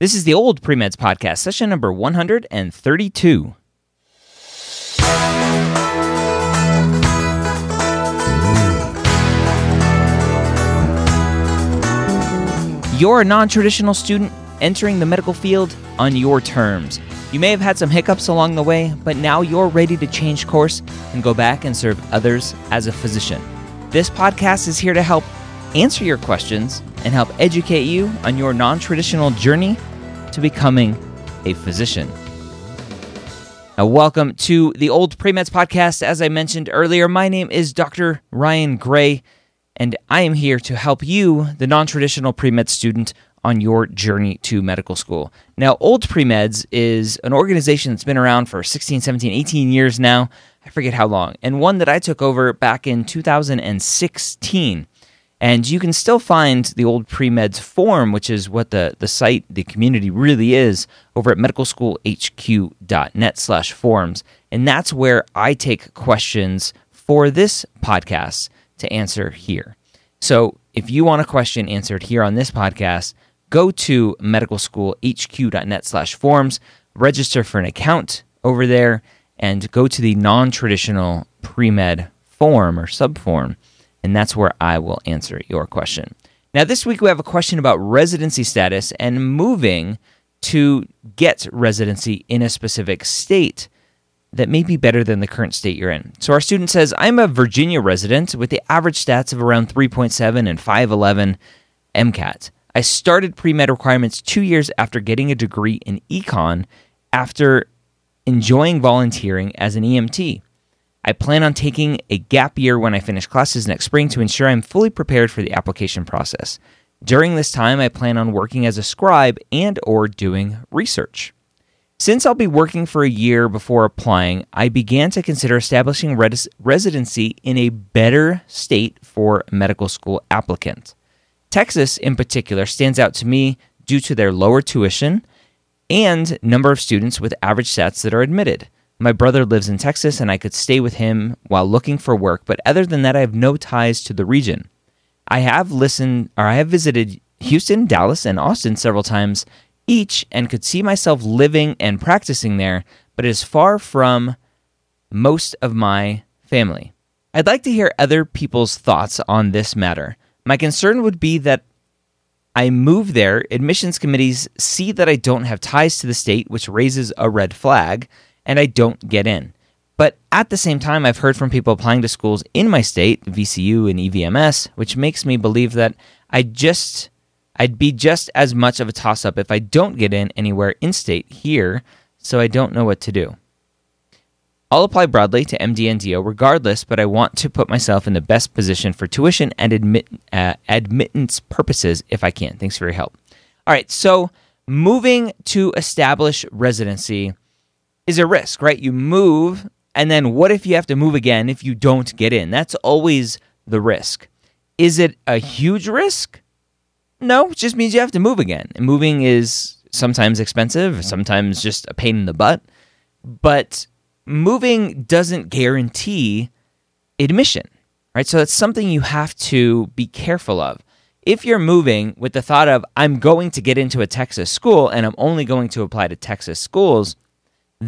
This is the Old Premeds Podcast, session number 132. You're a non traditional student entering the medical field on your terms. You may have had some hiccups along the way, but now you're ready to change course and go back and serve others as a physician. This podcast is here to help answer your questions and help educate you on your non traditional journey to becoming a physician. Now, welcome to the Old Premeds Podcast. As I mentioned earlier, my name is Dr. Ryan Gray, and I am here to help you, the non traditional pre med student, on your journey to medical school. Now, Old Premeds is an organization that's been around for 16, 17, 18 years now. I forget how long, and one that I took over back in 2016. And you can still find the old pre-meds forum, which is what the, the site, the community really is, over at medicalschoolhq.net slash forums. And that's where I take questions for this podcast to answer here. So if you want a question answered here on this podcast, go to medicalschoolhq.net slash forums, register for an account over there, and go to the non-traditional pre-med form or subform and that's where I will answer your question. Now, this week we have a question about residency status and moving to get residency in a specific state that may be better than the current state you're in. So, our student says, I'm a Virginia resident with the average stats of around 3.7 and 511 MCAT. I started pre med requirements two years after getting a degree in econ after enjoying volunteering as an EMT. I plan on taking a gap year when I finish classes next spring to ensure I'm fully prepared for the application process. During this time, I plan on working as a scribe and or doing research. Since I'll be working for a year before applying, I began to consider establishing res- residency in a better state for medical school applicants. Texas, in particular, stands out to me due to their lower tuition and number of students with average stats that are admitted. My brother lives in Texas and I could stay with him while looking for work, but other than that, I have no ties to the region. I have listened or I have visited Houston, Dallas, and Austin several times each and could see myself living and practicing there, but it is far from most of my family. I'd like to hear other people's thoughts on this matter. My concern would be that I move there, admissions committees see that I don't have ties to the state, which raises a red flag, and I don't get in. But at the same time, I've heard from people applying to schools in my state, VCU and EVMS, which makes me believe that I just I'd be just as much of a toss up if I don't get in anywhere in state here, so I don't know what to do. I'll apply broadly to MD and DO regardless, but I want to put myself in the best position for tuition and admit, uh, admittance purposes if I can. Thanks for your help. All right, so moving to establish residency is a risk, right? You move, and then what if you have to move again if you don't get in? That's always the risk. Is it a huge risk? No, it just means you have to move again. And moving is sometimes expensive, sometimes just a pain in the butt. But moving doesn't guarantee admission, right? So that's something you have to be careful of. If you're moving with the thought of, I'm going to get into a Texas school and I'm only going to apply to Texas schools,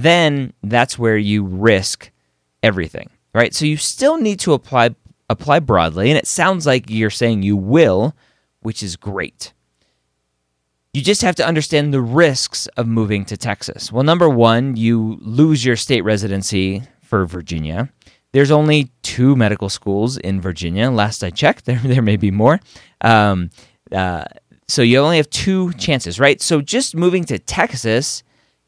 then that's where you risk everything, right? So you still need to apply apply broadly, and it sounds like you're saying you will, which is great. You just have to understand the risks of moving to Texas. Well, number one, you lose your state residency for Virginia. There's only two medical schools in Virginia. Last I checked, there there may be more. Um, uh, so you only have two chances, right? So just moving to Texas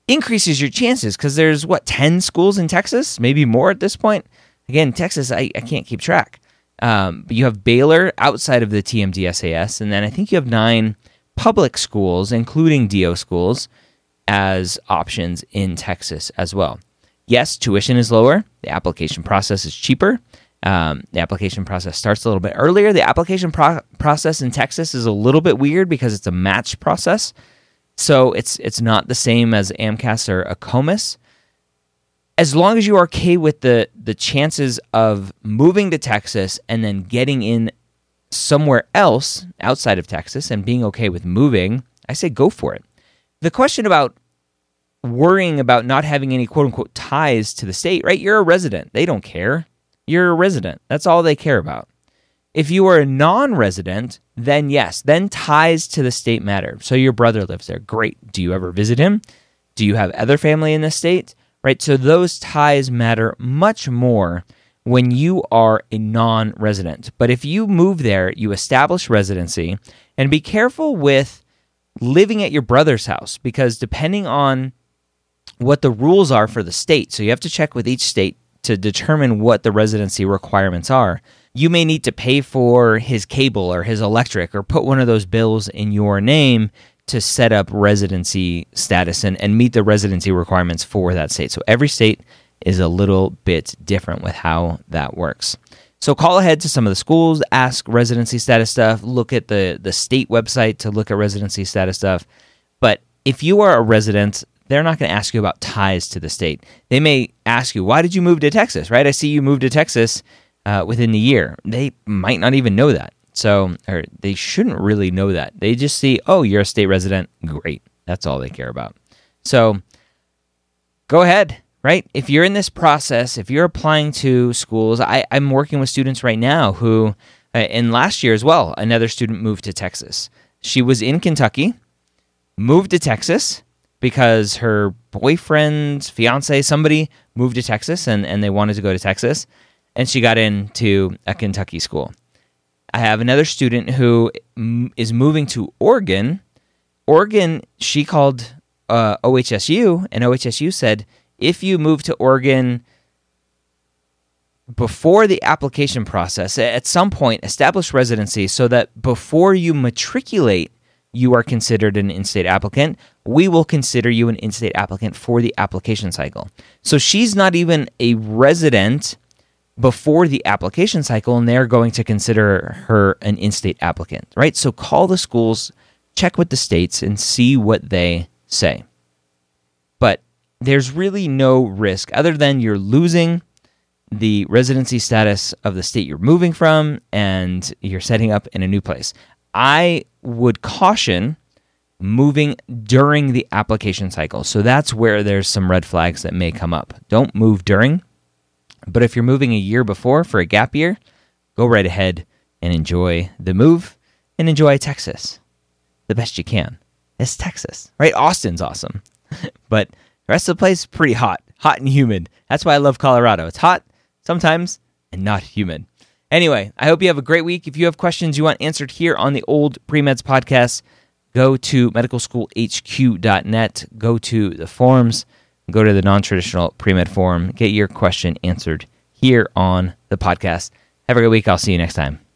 increases your chances because there's what 10 schools in texas? Maybe more at this point? Again texas i, I can't keep track. Um, but you have baylor outside of the TMDSAS and then i think you have nine public schools including do schools as options in texas as well. Yes tuition is lower. The application process is cheaper. Um, the application process starts a little bit earlier. The application pro- process in texas is a little bit weird because it's a match process so it's it's not the same as AMCAS or AACOMAS. As long as you are okay with the the chances of moving to Texas and then getting in somewhere else outside of Texas and being okay with moving, I say go for it. the question about worrying about not having any quote unquote ties to the state, right? You're a resident. They don't care. You're a resident. That's all they care about. If you are a non resident, then yes, then ties to the state matter. So your brother lives there. Great. Do you ever visit him? Do you have other family in the state? Right? So those ties matter much more when you are a non resident. But if you move there, you establish residency and be careful with living at your brother's house because depending on what the rules are for the state, so you have to check with each state to determine what the residency requirements are. You may need to pay for his cable or his electric or put one of those bills in your name to set up residency status and, and meet the residency requirements for that state. So every state is a little bit different with how that works. So call ahead to some of the schools, ask residency status stuff, look at the the state website to look at residency status stuff. But if you are a resident, they're not going to ask you about ties to the state. They may ask you, "Why did you move to Texas?" Right? I see you moved to Texas uh, within the year. They might not even know that. So, or they shouldn't really know that. They just see, "Oh, you're a state resident. Great." That's all they care about. So, go ahead right? If you're in this process, if you're applying to schools, I, am working with students right now who, uh, last year as well, another student moved to Texas. She was in Kentucky, moved to Texas because her boyfriend, fiance, somebody moved to Texas and, and they wanted to go to Texas, and she got into a Kentucky school. I have another student who is moving to Oregon. Oregon, she called uh, OHSU, and OHSU said, if you move to Oregon before the application process, at some point establish residency so that before you matriculate, you are considered an in state applicant. We will consider you an in state applicant for the application cycle. So she's not even a resident before the application cycle, and they're going to consider her an in state applicant, right? So call the schools, check with the states, and see what they say. But there's really no risk other than you're losing the residency status of the state you're moving from and you're setting up in a new place. I would caution moving during the application cycle. So that's where there's some red flags that may come up. Don't move during, but if you're moving a year before for a gap year, go right ahead and enjoy the move and enjoy Texas the best you can. It's Texas, right? Austin's awesome. but the rest of the place is pretty hot, hot and humid. That's why I love Colorado. It's hot sometimes and not humid. Anyway, I hope you have a great week. If you have questions you want answered here on the Old Premeds podcast, go to medicalschoolhq.net, go to the forums, go to the non traditional pre med forum, get your question answered here on the podcast. Have a great week. I'll see you next time.